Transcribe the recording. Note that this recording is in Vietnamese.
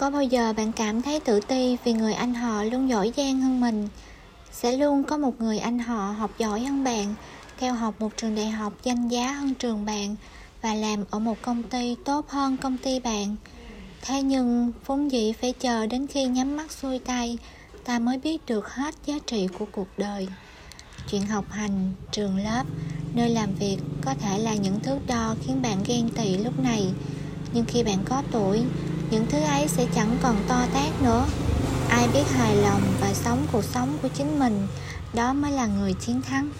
Có bao giờ bạn cảm thấy tự ti vì người anh họ luôn giỏi giang hơn mình? Sẽ luôn có một người anh họ học giỏi hơn bạn, theo học một trường đại học danh giá hơn trường bạn và làm ở một công ty tốt hơn công ty bạn. Thế nhưng, vốn dĩ phải chờ đến khi nhắm mắt xuôi tay, ta mới biết được hết giá trị của cuộc đời. Chuyện học hành, trường lớp, nơi làm việc có thể là những thước đo khiến bạn ghen tị lúc này. Nhưng khi bạn có tuổi, những thứ ấy sẽ chẳng còn to tát nữa. Ai biết hài lòng và sống cuộc sống của chính mình, đó mới là người chiến thắng.